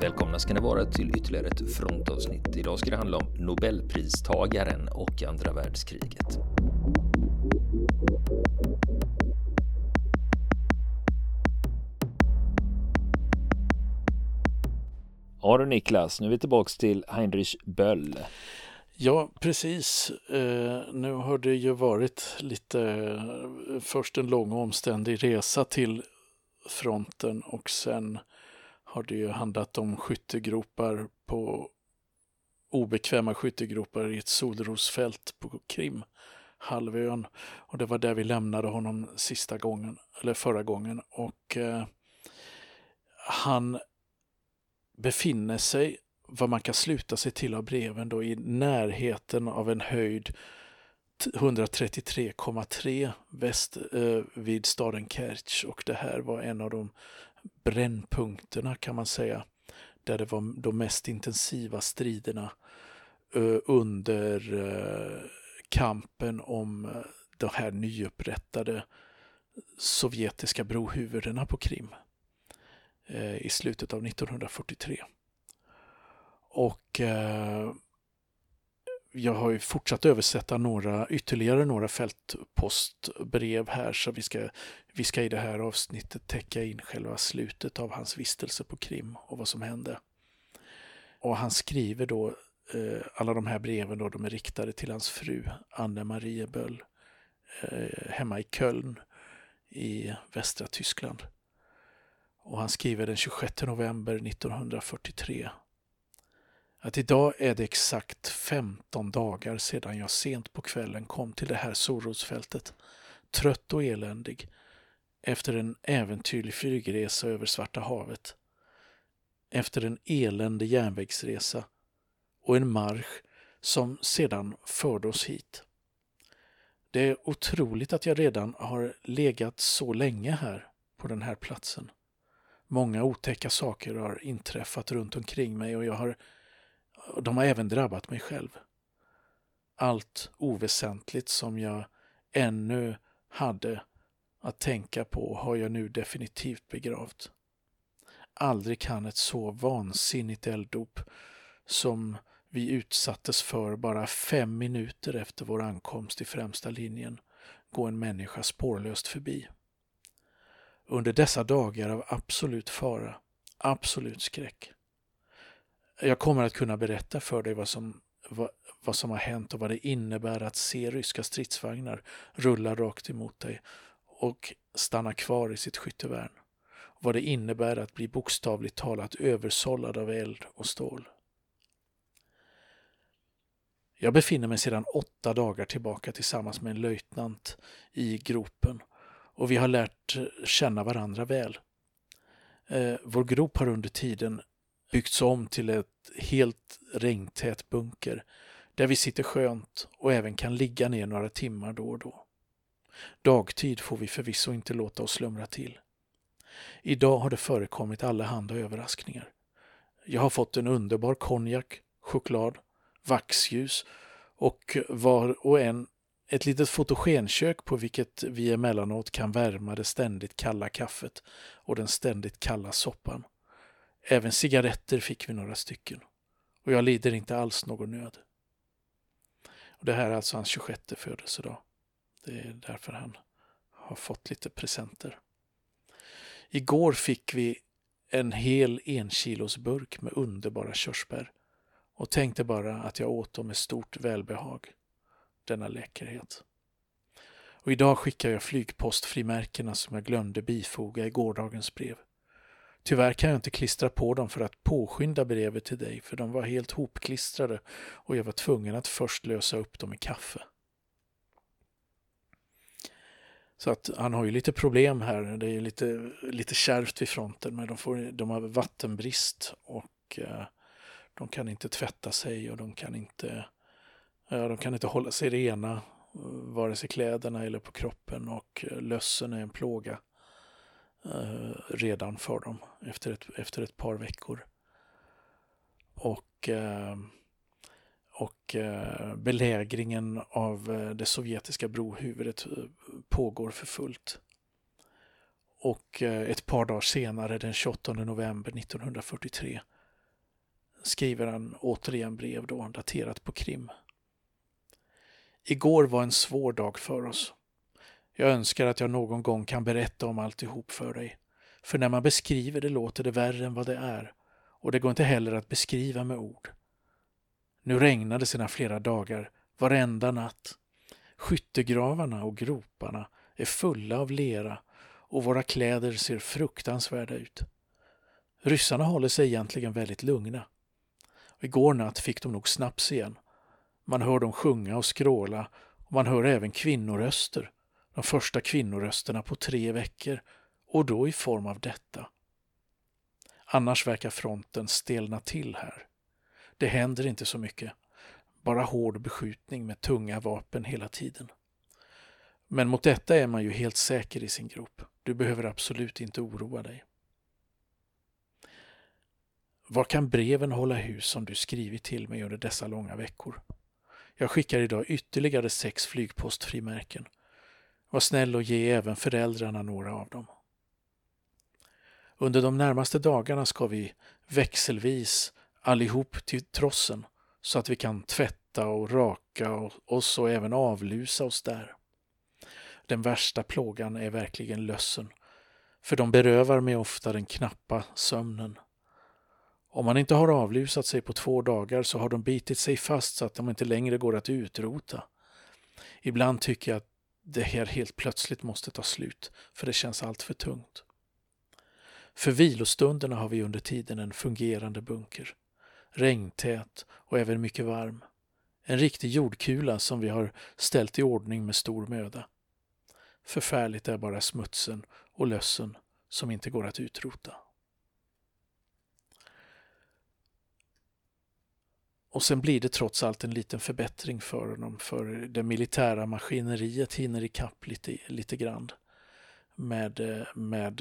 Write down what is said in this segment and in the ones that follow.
Välkomna ska ni vara till ytterligare ett frontavsnitt. Idag ska det handla om Nobelpristagaren och andra världskriget. Ja du Niklas, nu är vi tillbaks till Heinrich Böll. Ja, precis. Eh, nu har det ju varit lite, eh, först en lång och omständig resa till fronten och sen har det ju handlat om skyttegropar på obekväma skyttegropar i ett solrosfält på Krim halvön. Och det var där vi lämnade honom sista gången, eller förra gången. Och eh, han befinner sig, vad man kan sluta sig till av breven, då, i närheten av en höjd 133,3 väst eh, vid staden Kerch och det här var en av de brännpunkterna kan man säga, där det var de mest intensiva striderna eh, under eh, kampen om eh, de här nyupprättade sovjetiska brohuvudena på Krim eh, i slutet av 1943. Och eh, jag har ju fortsatt översätta några, ytterligare några fältpostbrev här så vi ska, vi ska i det här avsnittet täcka in själva slutet av hans vistelse på Krim och vad som hände. Och han skriver då, eh, alla de här breven då, de är riktade till hans fru Anne Marie Böll eh, hemma i Köln i västra Tyskland. Och han skriver den 26 november 1943 att idag är det exakt 15 dagar sedan jag sent på kvällen kom till det här solrosfältet, trött och eländig, efter en äventyrlig flygresa över Svarta havet, efter en eländig järnvägsresa och en marsch som sedan förde oss hit. Det är otroligt att jag redan har legat så länge här på den här platsen. Många otäcka saker har inträffat runt omkring mig och jag har de har även drabbat mig själv. Allt oväsentligt som jag ännu hade att tänka på har jag nu definitivt begravt. Aldrig kan ett så vansinnigt elddop som vi utsattes för bara fem minuter efter vår ankomst i främsta linjen gå en människa spårlöst förbi. Under dessa dagar av absolut fara, absolut skräck, jag kommer att kunna berätta för dig vad som, vad, vad som har hänt och vad det innebär att se ryska stridsvagnar rulla rakt emot dig och stanna kvar i sitt skyttevärn. Vad det innebär att bli bokstavligt talat översållad av eld och stål. Jag befinner mig sedan åtta dagar tillbaka tillsammans med en löjtnant i gropen och vi har lärt känna varandra väl. Eh, vår grop har under tiden byggts om till ett helt regntät bunker där vi sitter skönt och även kan ligga ner några timmar då och då. Dagtid får vi förvisso inte låta oss slumra till. Idag har det förekommit allehanda överraskningar. Jag har fått en underbar konjak, choklad, vaxljus och var och en ett litet fotogenkök på vilket vi emellanåt kan värma det ständigt kalla kaffet och den ständigt kalla soppan. Även cigaretter fick vi några stycken. Och jag lider inte alls någon nöd. Och det här är alltså hans 26 födelsedag. Det är därför han har fått lite presenter. Igår fick vi en hel enkilosburk med underbara körsbär och tänkte bara att jag åt dem med stort välbehag. Denna läckerhet. Och idag skickar jag flygpostfrimärkena som jag glömde bifoga i gårdagens brev. Tyvärr kan jag inte klistra på dem för att påskynda brevet till dig för de var helt hopklistrade och jag var tvungen att först lösa upp dem i kaffe. Så att han har ju lite problem här. Det är lite, lite kärvt vid fronten men de, får, de har vattenbrist och eh, de kan inte tvätta sig och de kan inte, de kan inte hålla sig rena eh, vare sig kläderna eller på kroppen och eh, lössen är en plåga eh, redan för dem efter ett, efter ett par veckor. Och, eh, och eh, belägringen av eh, det sovjetiska brohuvudet eh, pågår för fullt. Och eh, ett par dagar senare, den 28 november 1943, skriver han återigen brev då, daterat på Krim. Igår var en svår dag för oss. Jag önskar att jag någon gång kan berätta om alltihop för dig. För när man beskriver det låter det värre än vad det är och det går inte heller att beskriva med ord. Nu regnade det sedan flera dagar, varenda natt. Skyttegravarna och groparna är fulla av lera och våra kläder ser fruktansvärda ut. Ryssarna håller sig egentligen väldigt lugna. Igår natt fick de nog snaps igen. Man hör dem sjunga och skråla och man hör även kvinnoröster. De första kvinnorösterna på tre veckor och då i form av detta. Annars verkar fronten stelna till här. Det händer inte så mycket. Bara hård beskjutning med tunga vapen hela tiden. Men mot detta är man ju helt säker i sin grop. Du behöver absolut inte oroa dig. Var kan breven hålla hus som du skrivit till mig under dessa långa veckor? Jag skickar idag ytterligare sex flygpostfrimärken. Var snäll och ge även föräldrarna några av dem. Under de närmaste dagarna ska vi växelvis allihop till trossen så att vi kan tvätta och raka oss och även avlusa oss där. Den värsta plågan är verkligen lössen, för de berövar mig ofta den knappa sömnen. Om man inte har avlusat sig på två dagar så har de bitit sig fast så att de inte längre går att utrota. Ibland tycker jag att det här helt plötsligt måste ta slut, för det känns allt för tungt. För vilostunderna har vi under tiden en fungerande bunker. Regntät och även mycket varm. En riktig jordkula som vi har ställt i ordning med stor möda. Förfärligt är bara smutsen och lössen som inte går att utrota. Och sen blir det trots allt en liten förbättring för honom för det militära maskineriet hinner ikapp lite, lite grann med, med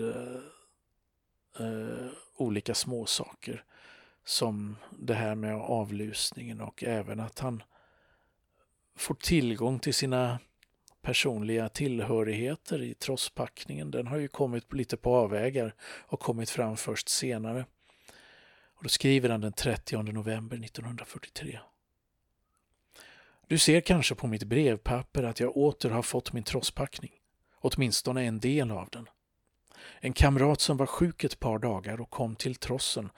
eh, olika småsaker som det här med avlusningen och även att han får tillgång till sina personliga tillhörigheter i trosspackningen. Den har ju kommit lite på avvägar och kommit fram först senare. Och då skriver han den 30 november 1943. Du ser kanske på mitt brevpapper att jag åter har fått min trosspackning. Åtminstone en del av den. En kamrat som var sjuk ett par dagar och kom till trossen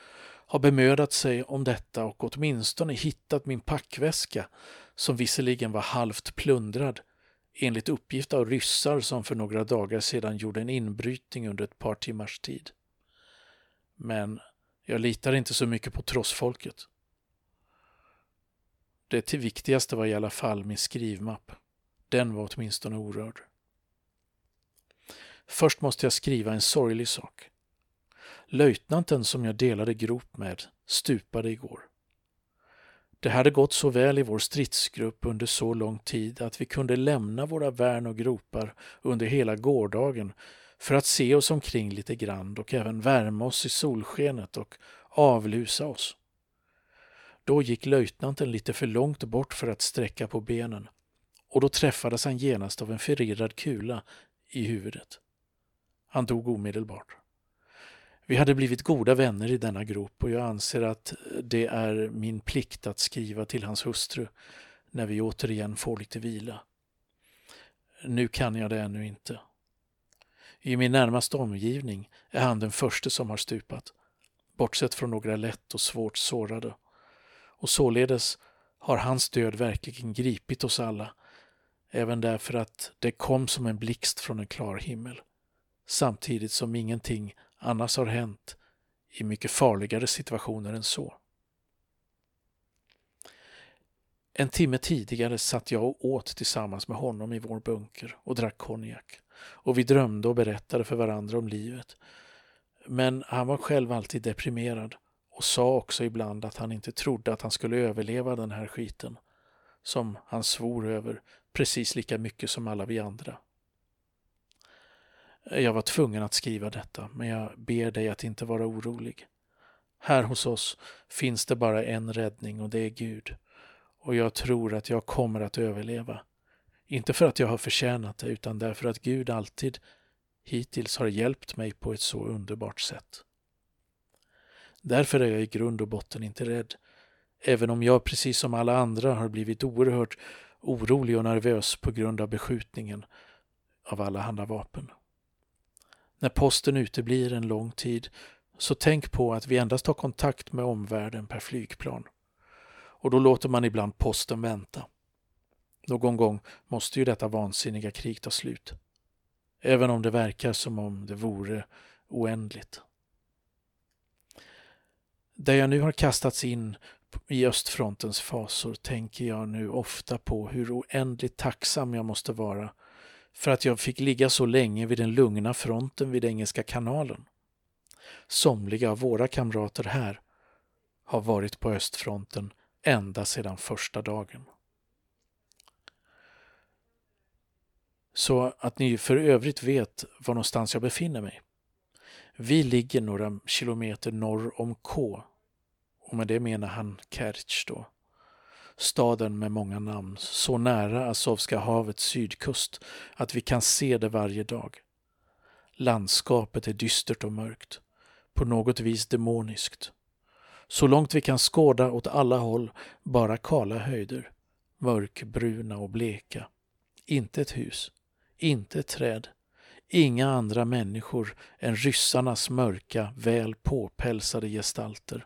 har bemödat sig om detta och åtminstone hittat min packväska som visserligen var halvt plundrad enligt uppgift av ryssar som för några dagar sedan gjorde en inbrytning under ett par timmars tid. Men jag litar inte så mycket på trossfolket. Det till viktigaste var i alla fall min skrivmapp. Den var åtminstone orörd. Först måste jag skriva en sorglig sak. Löjtnanten som jag delade grop med stupade igår. Det hade gått så väl i vår stridsgrupp under så lång tid att vi kunde lämna våra värn och gropar under hela gårdagen för att se oss omkring lite grann och även värma oss i solskenet och avlusa oss. Då gick löjtnanten lite för långt bort för att sträcka på benen och då träffades han genast av en förirrad kula i huvudet. Han dog omedelbart. Vi hade blivit goda vänner i denna grop och jag anser att det är min plikt att skriva till hans hustru när vi återigen får lite vila. Nu kan jag det ännu inte. I min närmaste omgivning är han den första som har stupat, bortsett från några lätt och svårt sårade. Och således har hans död verkligen gripit oss alla, även därför att det kom som en blixt från en klar himmel samtidigt som ingenting annars har hänt i mycket farligare situationer än så. En timme tidigare satt jag och åt tillsammans med honom i vår bunker och drack konjak och vi drömde och berättade för varandra om livet. Men han var själv alltid deprimerad och sa också ibland att han inte trodde att han skulle överleva den här skiten som han svor över precis lika mycket som alla vi andra. Jag var tvungen att skriva detta, men jag ber dig att inte vara orolig. Här hos oss finns det bara en räddning och det är Gud. Och jag tror att jag kommer att överleva. Inte för att jag har förtjänat det, utan därför att Gud alltid hittills har hjälpt mig på ett så underbart sätt. Därför är jag i grund och botten inte rädd, även om jag precis som alla andra har blivit oerhört orolig och nervös på grund av beskjutningen av alla handa vapen. När posten uteblir en lång tid så tänk på att vi endast har kontakt med omvärlden per flygplan. Och då låter man ibland posten vänta. Någon gång måste ju detta vansinniga krig ta slut. Även om det verkar som om det vore oändligt. Där jag nu har kastats in i östfrontens fasor tänker jag nu ofta på hur oändligt tacksam jag måste vara för att jag fick ligga så länge vid den lugna fronten vid Engelska kanalen. Somliga av våra kamrater här har varit på östfronten ända sedan första dagen. Så att ni för övrigt vet var någonstans jag befinner mig. Vi ligger några kilometer norr om K. Och med det menar han Kerch då. Staden med många namn, så nära Azovska havets sydkust att vi kan se det varje dag. Landskapet är dystert och mörkt, på något vis demoniskt. Så långt vi kan skåda åt alla håll bara kala höjder, mörkbruna och bleka. Inte ett hus, inte ett träd, inga andra människor än ryssarnas mörka, väl påpälsade gestalter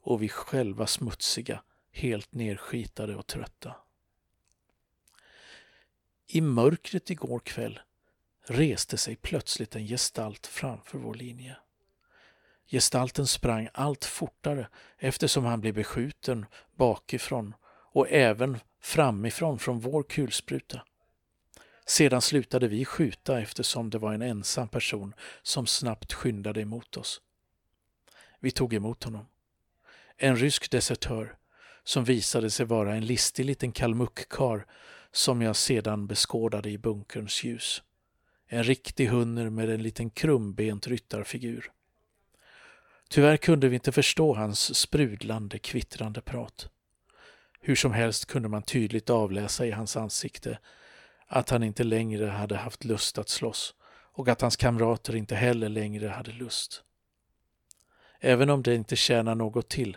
och vi själva smutsiga, helt nerskitade och trötta. I mörkret igår kväll reste sig plötsligt en gestalt framför vår linje. Gestalten sprang allt fortare eftersom han blev beskjuten bakifrån och även framifrån från vår kulspruta. Sedan slutade vi skjuta eftersom det var en ensam person som snabbt skyndade emot oss. Vi tog emot honom. En rysk desertör som visade sig vara en listig liten kalmuckkar som jag sedan beskådade i bunkerns ljus. En riktig hunner med en liten krumbent ryttarfigur. Tyvärr kunde vi inte förstå hans sprudlande, kvittrande prat. Hur som helst kunde man tydligt avläsa i hans ansikte att han inte längre hade haft lust att slåss och att hans kamrater inte heller längre hade lust. Även om det inte tjänar något till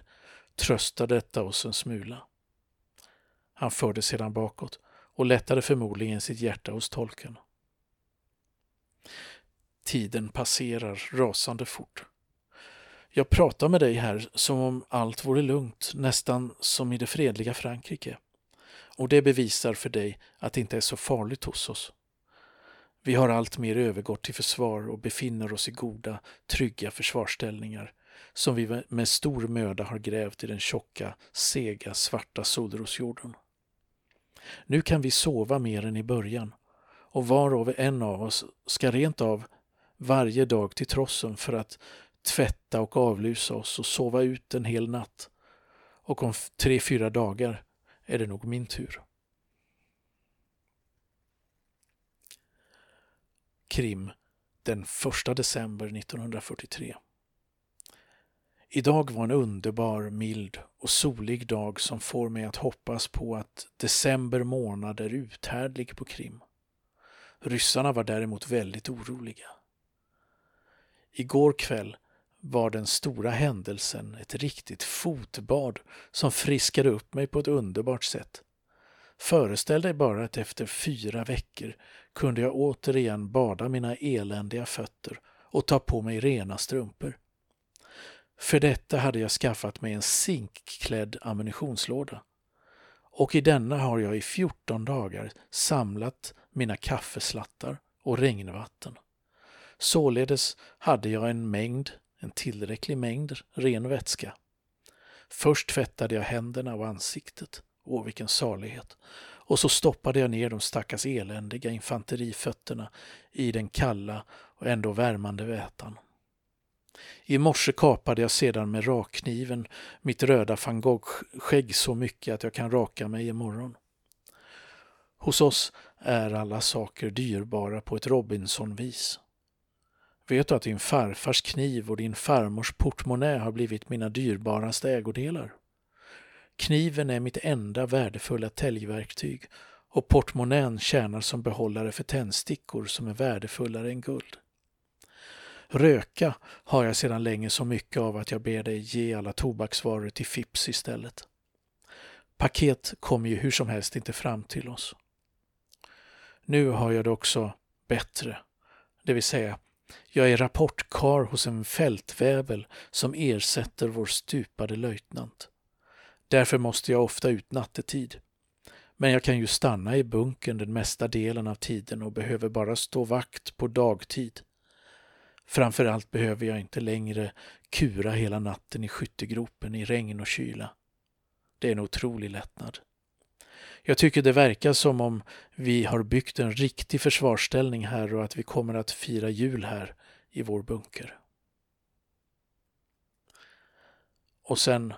tröstar detta oss en smula. Han förde sedan bakåt och lättade förmodligen sitt hjärta hos tolken. Tiden passerar rasande fort. Jag pratar med dig här som om allt vore lugnt, nästan som i det fredliga Frankrike. Och det bevisar för dig att det inte är så farligt hos oss. Vi har allt mer övergått till försvar och befinner oss i goda, trygga försvarsställningar som vi med stor möda har grävt i den tjocka, sega, svarta solrosjorden. Nu kan vi sova mer än i början och var och en av oss ska rent av varje dag till trossen för att tvätta och avlusa oss och sova ut en hel natt. Och om tre, fyra dagar är det nog min tur. Krim den 1 december 1943. Idag var en underbar, mild och solig dag som får mig att hoppas på att december månad är uthärdlig på Krim. Ryssarna var däremot väldigt oroliga. Igår kväll var den stora händelsen ett riktigt fotbad som friskade upp mig på ett underbart sätt. Föreställ dig bara att efter fyra veckor kunde jag återigen bada mina eländiga fötter och ta på mig rena strumpor. För detta hade jag skaffat mig en zinkklädd ammunitionslåda. Och i denna har jag i 14 dagar samlat mina kaffeslattar och regnvatten. Således hade jag en mängd en tillräcklig mängd ren vätska. Först tvättade jag händerna och ansiktet. Åh, vilken salighet! Och så stoppade jag ner de stackars eländiga infanterifötterna i den kalla och ändå värmande vätan. I morse kapade jag sedan med rakkniven mitt röda van Gogh-skägg så mycket att jag kan raka mig imorgon. Hos oss är alla saker dyrbara på ett Robinson-vis. Vet du att din farfars kniv och din farmors portmonnä har blivit mina dyrbaraste ägodelar? Kniven är mitt enda värdefulla täljverktyg och portmonnän tjänar som behållare för tändstickor som är värdefullare än guld. Röka har jag sedan länge så mycket av att jag ber dig ge alla tobaksvaror till Fips istället. Paket kommer ju hur som helst inte fram till oss. Nu har jag det också bättre, det vill säga jag är rapportkar hos en fältvävel som ersätter vår stupade löjtnant. Därför måste jag ofta ut nattetid. Men jag kan ju stanna i bunkern den mesta delen av tiden och behöver bara stå vakt på dagtid. Framförallt behöver jag inte längre kura hela natten i skyttegropen i regn och kyla. Det är en otrolig lättnad. Jag tycker det verkar som om vi har byggt en riktig försvarsställning här och att vi kommer att fira jul här i vår bunker. Och sen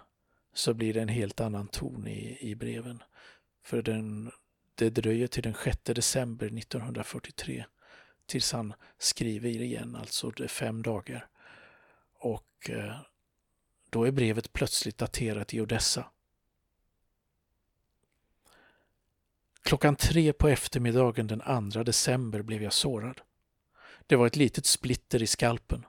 så blir det en helt annan ton i, i breven. För den, det dröjer till den 6 december 1943 tills han skriver igen, alltså det är fem dagar. Och eh, då är brevet plötsligt daterat i Odessa. Klockan tre på eftermiddagen den 2 december blev jag sårad. Det var ett litet splitter i skalpen.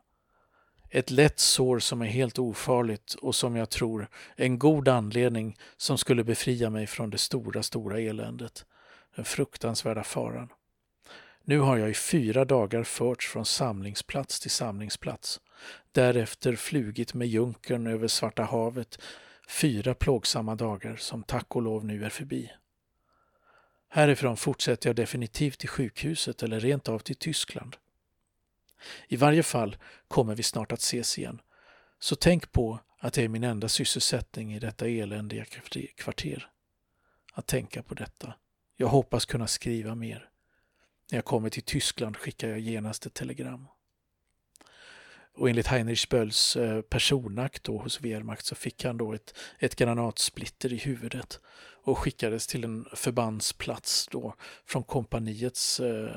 Ett lätt sår som är helt ofarligt och som jag tror en god anledning som skulle befria mig från det stora, stora eländet. Den fruktansvärda faran. Nu har jag i fyra dagar förts från samlingsplats till samlingsplats. Därefter flugit med junkern över Svarta havet. Fyra plågsamma dagar som tack och lov nu är förbi. Härifrån fortsätter jag definitivt till sjukhuset eller rent av till Tyskland. I varje fall kommer vi snart att ses igen. Så tänk på att det är min enda sysselsättning i detta eländiga kvarter. Att tänka på detta. Jag hoppas kunna skriva mer. När jag kommer till Tyskland skickar jag genast ett telegram. Och enligt Heinrich Bölls eh, personakt då hos Wehrmacht så fick han då ett, ett granatsplitter i huvudet och skickades till en förbandsplats då från kompaniets eh,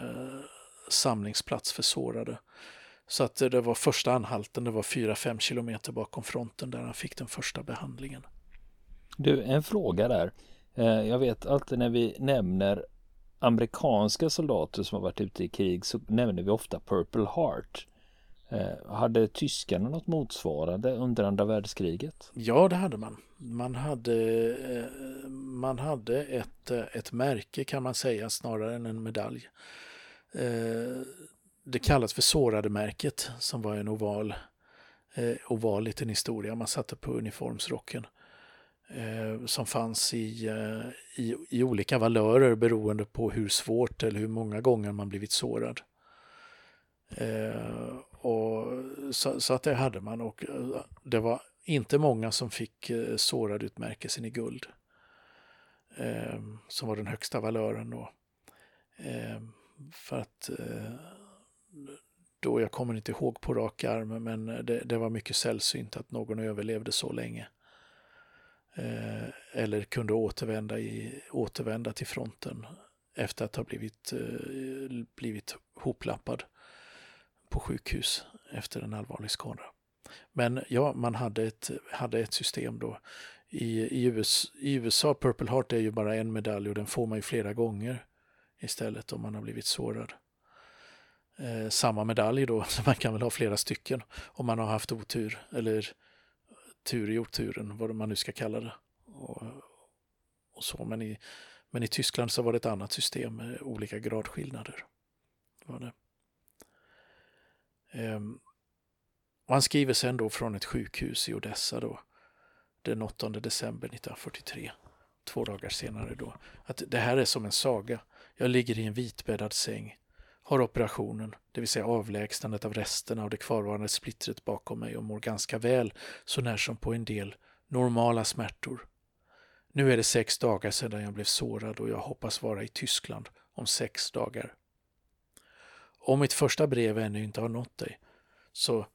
samlingsplats för sårade. Så att det var första anhalten, det var 4-5 kilometer bakom fronten där han fick den första behandlingen. Du, en fråga där. Eh, jag vet alltid när vi nämner amerikanska soldater som har varit ute i krig så nämner vi ofta Purple Heart. Eh, hade tyskarna något motsvarande under andra världskriget? Ja, det hade man. Man hade, eh, man hade ett, eh, ett märke kan man säga snarare än en medalj. Det kallas för sårade-märket som var en oval, oval liten historia man satte på uniformsrocken som fanns i, i, i, olika valörer beroende på hur svårt eller hur många gånger man blivit sårad. Och, så, så, att det hade man och eh, det var inte många som fick eh, sårad utmärkelsen i guld. Eh, som var den högsta valören då. Eh, för att eh, då, jag kommer inte ihåg på rak arm, men det, det var mycket sällsynt att någon överlevde så länge. Eh, eller kunde återvända, i, återvända till fronten efter att ha blivit, eh, blivit hoplappad på sjukhus efter en allvarlig skada. Men ja, man hade ett, hade ett system då. I, i, US, I USA, Purple Heart är ju bara en medalj och den får man ju flera gånger istället om man har blivit sårad. Eh, samma medalj då, så man kan väl ha flera stycken om man har haft otur eller tur i oturen, vad man nu ska kalla det. Och, och så. Men, i, men i Tyskland så var det ett annat system med olika gradskillnader. Var det. Ehm, och han skriver sen då från ett sjukhus i Odessa då, den 8 december 1943, två dagar senare då, att det här är som en saga. Jag ligger i en vitbäddad säng har operationen, det vill säga avlägsnandet av resterna av det kvarvarande splittret bakom mig och mår ganska väl, så när som på en del normala smärtor. Nu är det sex dagar sedan jag blev sårad och jag hoppas vara i Tyskland om sex dagar. Om mitt första brev ännu inte har nått dig så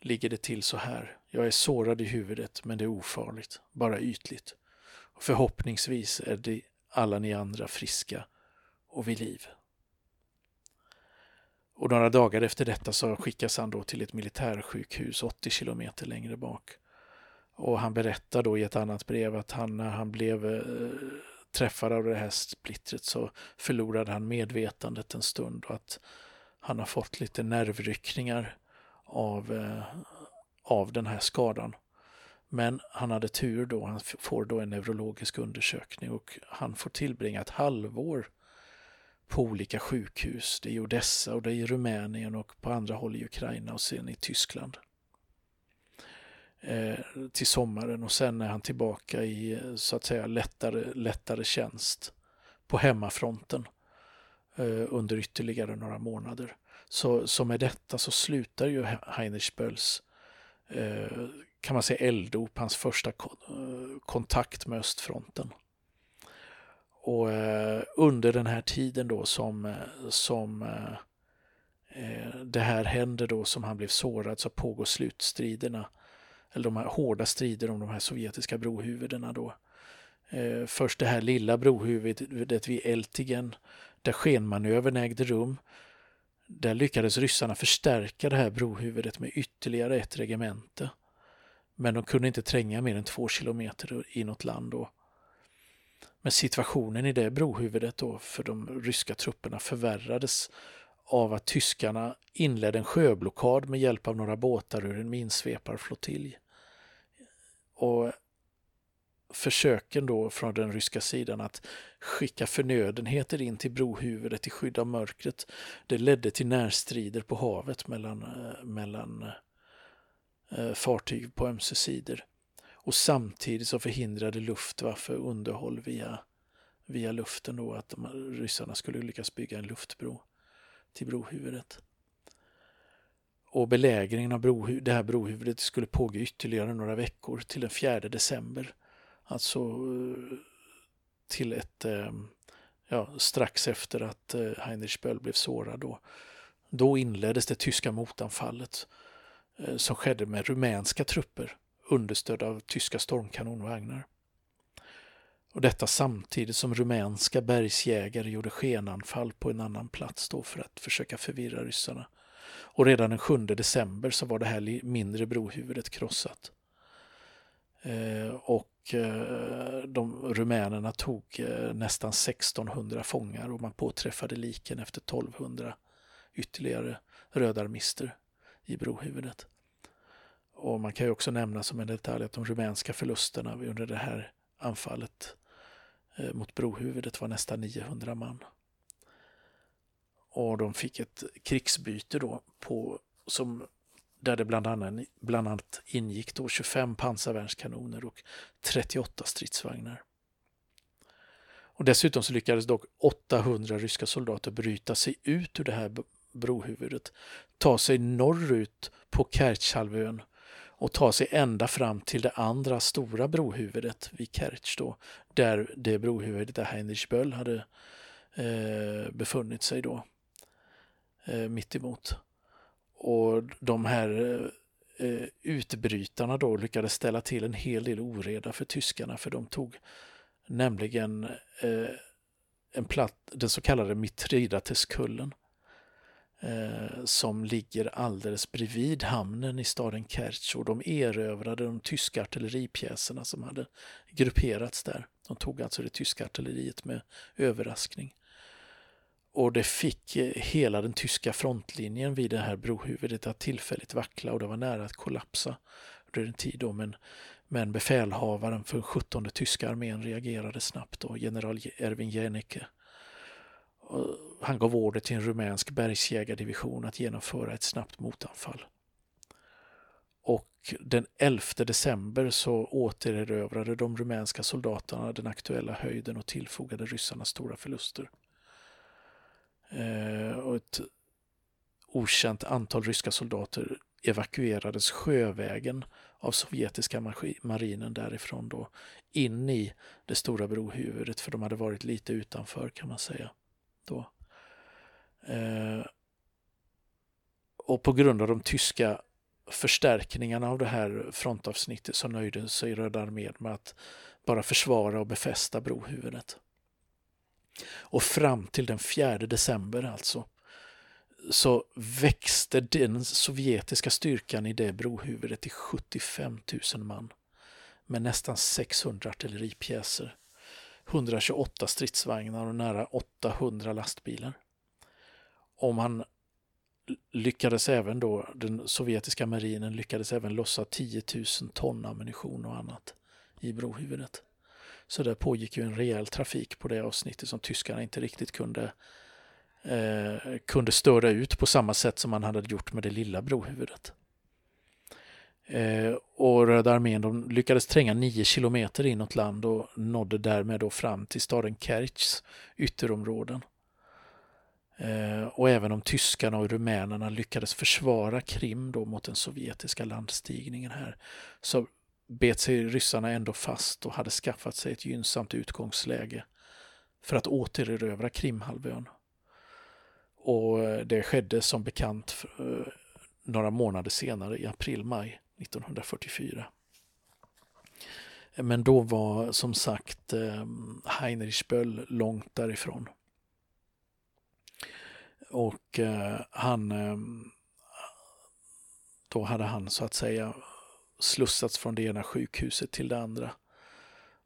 ligger det till så här. Jag är sårad i huvudet men det är ofarligt, bara ytligt. Och förhoppningsvis är det alla ni andra friska och vid liv. Och några dagar efter detta så skickas han då till ett militärsjukhus 80 kilometer längre bak. Och han berättar då i ett annat brev att han när han blev eh, träffad av det här splittret så förlorade han medvetandet en stund och att han har fått lite nervryckningar av, eh, av den här skadan. Men han hade tur då, han får då en neurologisk undersökning och han får tillbringa ett halvår på olika sjukhus. Det är i Odessa och det är i Rumänien och på andra håll i Ukraina och sen i Tyskland. Eh, till sommaren och sen är han tillbaka i eh, så att säga lättare, lättare tjänst på hemmafronten eh, Eh, under ytterligare några månader. Så, så med detta så slutar ju Heinrich Bölls eh, kan man säga elddop, hans första eh, kontakt med östfronten. Och eh, under den här tiden då som, eh, som eh, det här händer då som han blev sårad så pågår slutstriderna. Eller de här hårda strider om de här sovjetiska brohuvudena då. Eh, först det här lilla brohuvudet vid Eltigen där skenmanövern ägde rum. Där lyckades ryssarna förstärka det här brohuvudet med ytterligare ett regemente. Men de kunde inte tränga mer än två kilometer inåt land då. Men situationen i det brohuvudet då för de ryska trupperna förvärrades av att tyskarna inledde en sjöblockad med hjälp av några båtar ur en minsveparflottilj. Och försöken då från den ryska sidan att skicka förnödenheter in till brohuvudet i skydd av mörkret, det ledde till närstrider på havet mellan, eh, mellan eh, fartyg på ömse sidor. Och samtidigt så förhindrade Luftwaffe underhåll via, via luften då att de, ryssarna skulle lyckas bygga en luftbro till brohuvudet. Och belägringen av brohu det här brohuvudet skulle pågå ytterligare några veckor till den 4 december. Alltså till ett, eh, ja, strax efter att eh, Heinrich Böll blev sårad då. Då inleddes det tyska motanfallet eh, som skedde med rumänska trupper understödda av tyska stormkanonvagnar. Och detta samtidigt som rumänska bergsjägare gjorde skenanfall på en annan plats då för att försöka förvirra ryssarna. Och redan den 7 december så var det här mindre brohuvudet krossat. Eh, och eh, de rumänerna tog eh, nästan 1600 fångar och man påträffade liken efter 1200 ytterligare rödarmister i brohuvudet. Och man kan ju också nämna som en detalj att de rumänska förlusterna under det här anfallet mot brohuvudet var nästan 900 man. Och de fick ett krigsbyte då på, som, där det bland annat, bland annat ingick då 25 pansarvärnskanoner och 38 stridsvagnar. Och dessutom så lyckades dock 800 ryska soldater bryta sig ut ur det här brohuvudet, ta sig norrut på Kertjhalvön och ta sig ända fram till det andra stora brohuvudet vid Kertj, då, där det brohuvudet där Heinrich Böll hade eh, befunnit sig då, eh, mitt emot. Och de här eh, utbrytarna då lyckades ställa till en hel del oreda för tyskarna för de tog nämligen eh, en platt, den så kallade Mitridateskullen eh, som ligger alldeles bredvid hamnen i staden Kerch och de erövrade de tyska artilleripjäserna som hade grupperats där. De tog alltså det tyska artilleriet med överraskning. Och det fick eh, hela den tyska frontlinjen vid det här brohuvudet att tillfälligt vackla och det var nära att kollapsa under en tid då, men, men befälhavaren för 17 tyska armén reagerade snabbt och general Erwin Jennecke han gav order till en rumänsk bergsjägardivision att genomföra ett snabbt motanfall. Och den 11 december så återerövrade de rumänska soldaterna den aktuella höjden och tillfogade ryssarna stora förluster. Eh, och ett okänt antal ryska soldater evakuerades sjövägen av sovjetiska marinen därifrån då in i det stora brohuvudet för de hade varit lite utanför kan man säga då. Eh, och på grund av de tyska förstärkningarna av det här frontavsnittet så nöjde sig Röda armén med att bara försvara och befästa brohuvudet. Och fram till den 4 december alltså så växte den sovjetiska styrkan i det brohuvudet till 75 000 man med nästan 600 artilleripjäser 128 stridsvagnar och nära 800 lastbilar. Och man lyckades även då, den sovjetiska marinen lyckades även lossa 10 000 ton ammunition och annat i brohuvudet. Så där pågick ju en rejäl trafik på det avsnittet som tyskarna inte riktigt kunde, eh, kunde störa ut på samma sätt som man hade gjort med det lilla brohuvudet. Eh, och Röda armén de lyckades tränga nio kilometer inåt land och nådde därmed då fram till staden Kerchs ytterområden. Eh, och även om tyskarna och rumänerna lyckades försvara Krim då mot den sovjetiska landstigningen här så bet sig ryssarna ändå fast och hade skaffat sig ett gynnsamt utgångsläge för att återerövra Krimhalvön. Och eh, det skedde som bekant eh, några månader senare i april-maj 1944. Men då var som sagt eh, Heinrich Böll långt därifrån. Och han då hade han så att säga slussats från det ena sjukhuset till det andra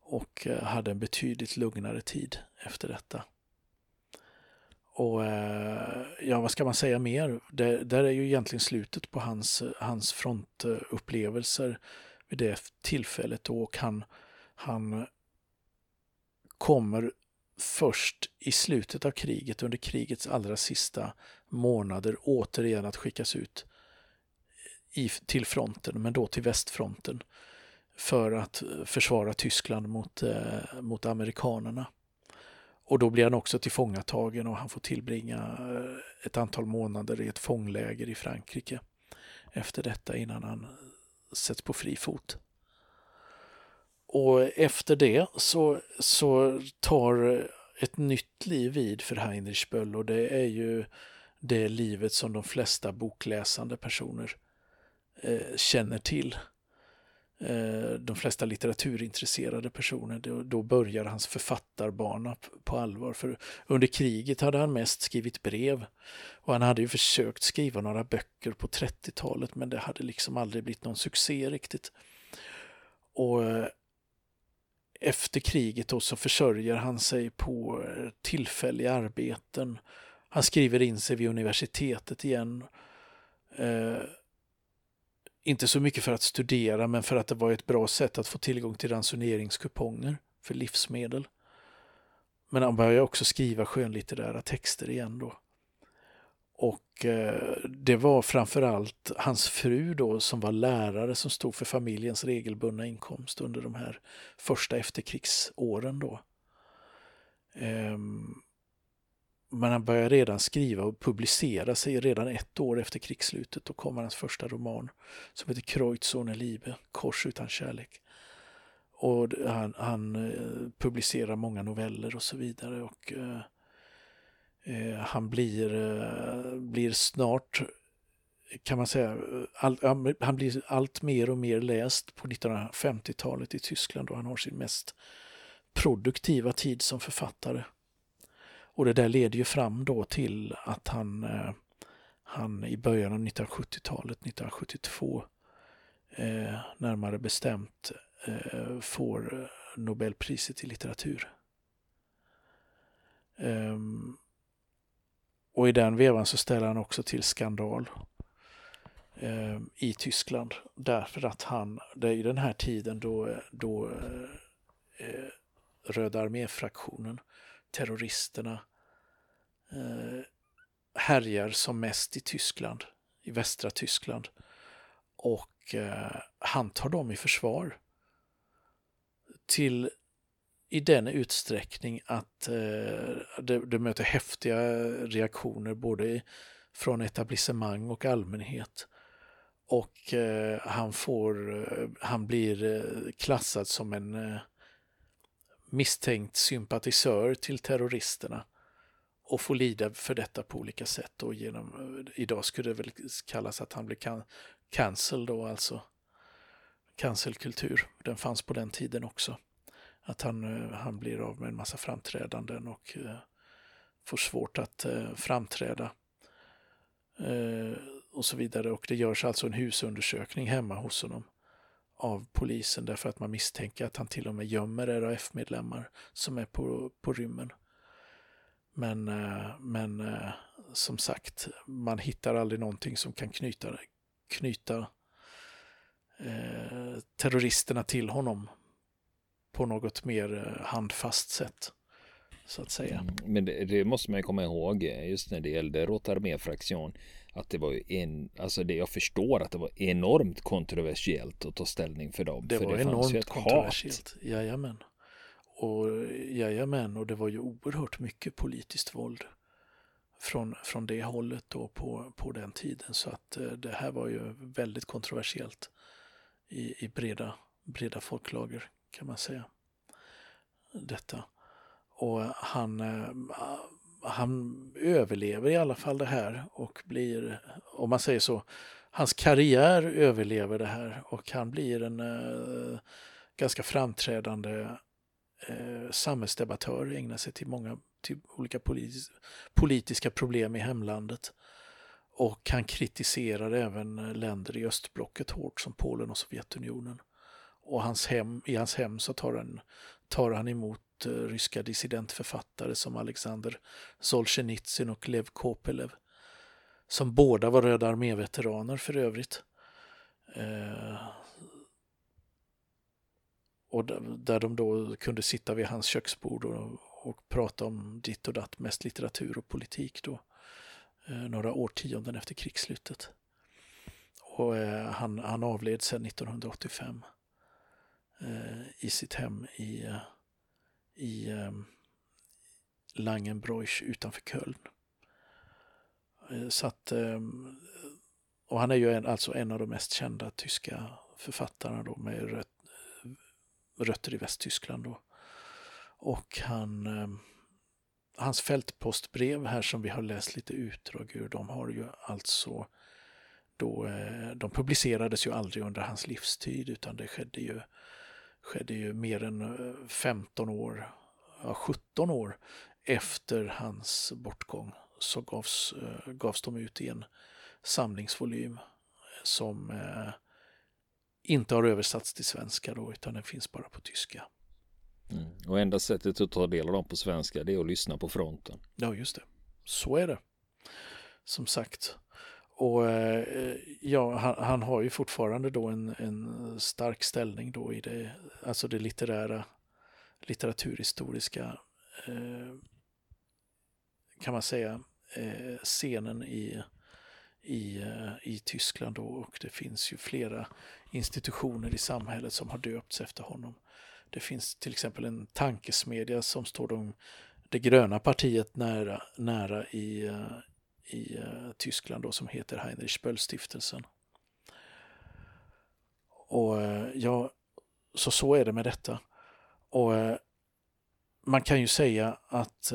och eh, hade en betydligt lugnare tid efter detta. Och eh, ja, vad ska man säga mer? Det där är ju egentligen slutet på hans, hans frontupplevelser vid det tillfället och han, han kommer först i slutet av kriget, under krigets allra sista månader, återigen att skickas ut i, till fronten, men då till västfronten, för att försvara Tyskland mot, eh, mot amerikanerna. Och då blir han också tillfångatagen och han får tillbringa eh, ett antal månader i ett fångläger i Frankrike efter detta innan han sätts på fri fot. Och efter det så, så tar ett nytt liv vid för Heinrich Böll och det är ju det livet som de flesta bokläsande personer eh, känner till. Eh, de flesta litteraturintresserade personer, då, då börjar hans författarbana på allvar. För under kriget hade han mest skrivit brev och han hade ju försökt skriva några böcker på 30-talet men det hade liksom aldrig blivit någon succé riktigt. Och eh, efter kriget då så försörjer han sig på eh, tillfälliga arbeten. Han skriver in sig vid universitetet igen. Eh, inte så mycket för att studera men för att det var ett bra sätt att få tillgång till ransoneringskuponger för livsmedel. Men han började också skriva skönlitterära texter igen då. Och eh, det var framförallt hans fru då som var lärare som stod för familjens regelbundna inkomst under de här första efterkrigsåren då. Ehm, men han började redan skriva och publicera sig redan ett år efter krigsslutet. Då kommer hans första roman som heter Kreuz ohne Liebe, Kors utan kärlek. Och han, han eh, publicerar många noveller och så vidare. och eh, eh, han blir, eh, blir snart, kan man säga, all, han blir allt mer och mer läst på 1950-talet i Tyskland då han har sin mest produktiva tid som författare. Och det där leder ju fram då till att han, eh, han i början av 1970-talet, 1972, eh, närmare bestämt eh, får Nobelpriset i litteratur. Ehm, och i den vevan så ställer han också till skandal i Tyskland därför att han, det är i den här tiden då, då Röda arméfraktionen, terroristerna, eh, härjar som mest i Tyskland, i västra Tyskland. Och eh, han tar dem i försvar till i den utsträckning att eh, det, det, möter häftiga reaktioner både från etablissemang och allmänhet. Och eh, han, får, eh, han blir eh, klassad som en eh, misstänkt sympatisör till terroristerna och får lida för detta på olika sätt. Och genom, eh, idag skulle det väl kallas att han blir can cancel då, alltså cancelkultur. Den fanns på den tiden också. Att han, eh, han blir av med en massa framträdanden och eh, får svårt att eh, framträda eh, och så vidare. Och det görs alltså en husundersökning hemma hos honom av polisen därför att man misstänker att han till och med gömmer RAF-medlemmar som är på, på rymmen. Men, eh, men eh, som sagt, man hittar aldrig någonting som kan knyta, knyta eh, terroristerna till honom på något mer eh, handfast sätt. Så att säga. Mm, men det, det, måste man ju komma ihåg just när det gällde Rotarmé-fraktion att det var ju en, alltså det jag förstår att det var enormt kontroversiellt att ta ställning för dem. Det för var det enormt kontroversiellt, hat. jajamän. Och jajamän, och det var ju oerhört mycket politiskt våld från, från det hållet då på, på den tiden. Så att eh, det här var ju väldigt kontroversiellt i, i breda, breda folklager kan man säga. Detta. Och han, eh, han överlever i alla fall det här och blir, om man säger så, hans karriär överlever det här och han blir en eh, ganska framträdande eh, samhällsdebattör, ägnar sig till många till olika politis politiska problem i hemlandet. Och han kritiserar även länder i östblocket hårt som Polen och Sovjetunionen. Och hans hem, i hans hem så tar han, tar han emot Eh, ryska dissidentförfattare som Alexander Solzhenitsyn och Lev Kopelev. Som båda var Röda arméveteraner för övrigt. Eh, och där de då kunde sitta vid hans köksbord och, och prata om ditt och datt, mest litteratur och politik då, eh, några årtionden efter krigsslutet. Och eh, han, han avled sedan 1985 eh, i sitt hem i, eh, i eh, Langenbräuch utanför Köln. Eh, så att, ehm, och han är ju en, alltså en av de mest kända tyska författarna då med rötter i Västtyskland. Då. Och han, ehm, hans fältpostbrev här som vi har läst lite utdrag ur, de har ju alltså då, eh, de publicerades ju aldrig under hans livstid utan det skedde ju, skedde ju mer än 15 eh, år, ja, 17 år efter hans bortgång så gavs, gavs de ut i en samlingsvolym som inte har översatts till svenska då, utan den finns bara på tyska. Mm. Och enda sättet att ta del av dem på svenska det är att lyssna på fronten. Ja, just det. Så är det. Som sagt. Och eh, ja, han, han, har ju fortfarande då en, en, stark ställning då i det, alltså det litterära, litteraturhistoriska, eh, kan man säga, eh, scenen i, i, eh, i Tyskland då och det finns ju flera institutioner i samhället som har döpts efter honom. Det finns till exempel en tankesmedja som står de, det gröna partiet nära, nära i, eh, i uh, Tyskland då, som heter Heinrich Böll-stiftelsen. Och uh, ja, så så är det med detta. Och uh, man kan ju säga att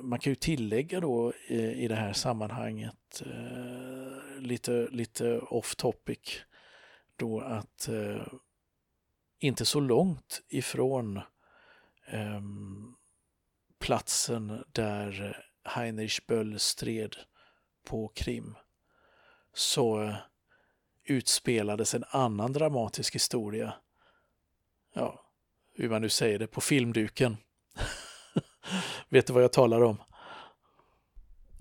man kan ju tillägga då i, i det här sammanhanget lite, lite off topic då att inte så långt ifrån ehm, platsen där Heinrich Böll stred på Krim så eh, utspelades en annan dramatisk historia. Ja, hur man nu säger det, på filmduken. Vet du vad jag talar om?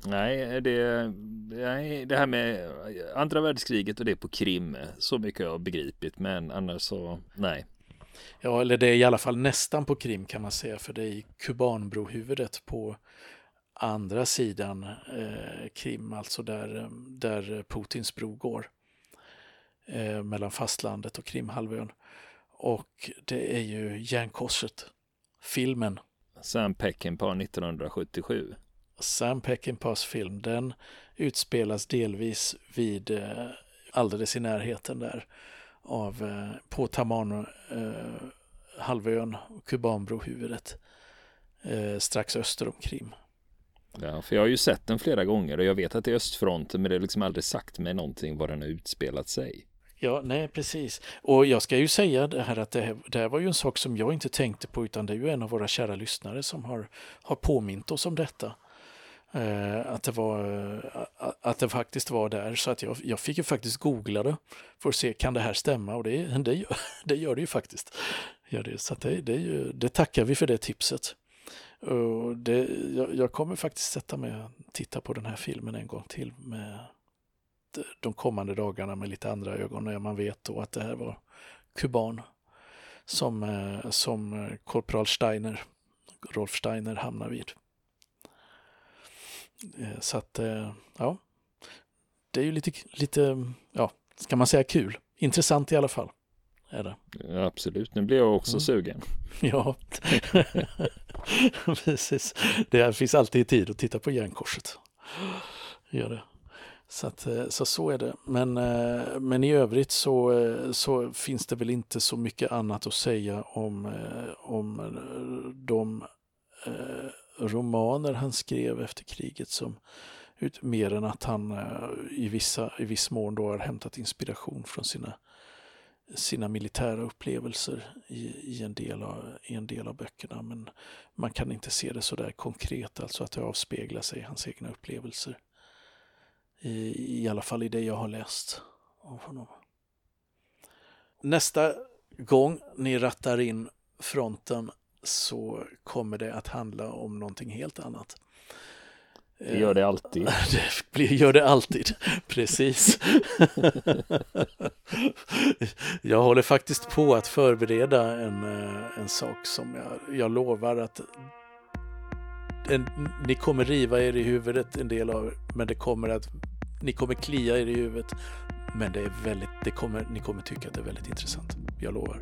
Nej, det, nej, det här med andra världskriget och det på Krim, så mycket har jag begripit, men annars så nej. Ja, eller det är i alla fall nästan på Krim kan man säga, för det är i Kubanbrohuvudet på andra sidan eh, Krim, alltså där, där Putins bro går, eh, mellan fastlandet och Krimhalvön. Och det är ju Järnkorset, filmen. Sam Peckinpah 1977. Sam Peckinpahs film, den utspelas delvis vid eh, alldeles i närheten där av eh, på Taman eh, halvön, Kubanbrohuvudet, eh, strax öster om Krim. Ja, för jag har ju sett den flera gånger och jag vet att det är östfronten men det har liksom aldrig sagt mig någonting var den har utspelat sig. Ja, nej precis. Och jag ska ju säga det här att det här, det här var ju en sak som jag inte tänkte på utan det är ju en av våra kära lyssnare som har, har påmint oss om detta. Eh, att, det var, eh, att det faktiskt var där. Så att jag, jag fick ju faktiskt googla det för att se, kan det här stämma? Och det, det, gör, det gör det ju faktiskt. Gör det. Så det, det, ju, det tackar vi för det tipset. Och det, jag, jag, kommer faktiskt sätta mig och titta på den här filmen en gång till med de kommande dagarna med lite andra ögon när man vet då att det här var kuban som, eh, som eh, korpral Steiner, Rolf Steiner hamnar vid. Eh, så att, ja, det är ju lite, lite, ja, ska man säga kul? Intressant i alla fall. Är det. Ja, absolut, nu blir jag också mm. sugen. Ja, precis. Det finns alltid tid att titta på järnkorset. Gör det. Så, att, eh, så, så är det. Men, eh, men i övrigt så, eh, så finns det väl inte så mycket annat att säga om, om de romaner han skrev efter kriget som mer än att han i, vissa, i viss mån då har hämtat inspiration från sina, sina militära upplevelser i, i, en del av, i en del av böckerna. Men man kan inte se det så där konkret, alltså att det avspeglar sig i hans egna upplevelser. I, I alla fall i det jag har läst av honom. Nästa gång ni rattar in fronten så kommer det att handla om någonting helt annat. Det gör det alltid. Eh, det gör det alltid, precis. jag håller faktiskt på att förbereda en, eh, en sak som jag, jag lovar att en, ni kommer riva er i huvudet en del av er, men det kommer att ni kommer klia er i huvudet. Men det är väldigt, det kommer, ni kommer tycka att det är väldigt intressant. Jag lovar.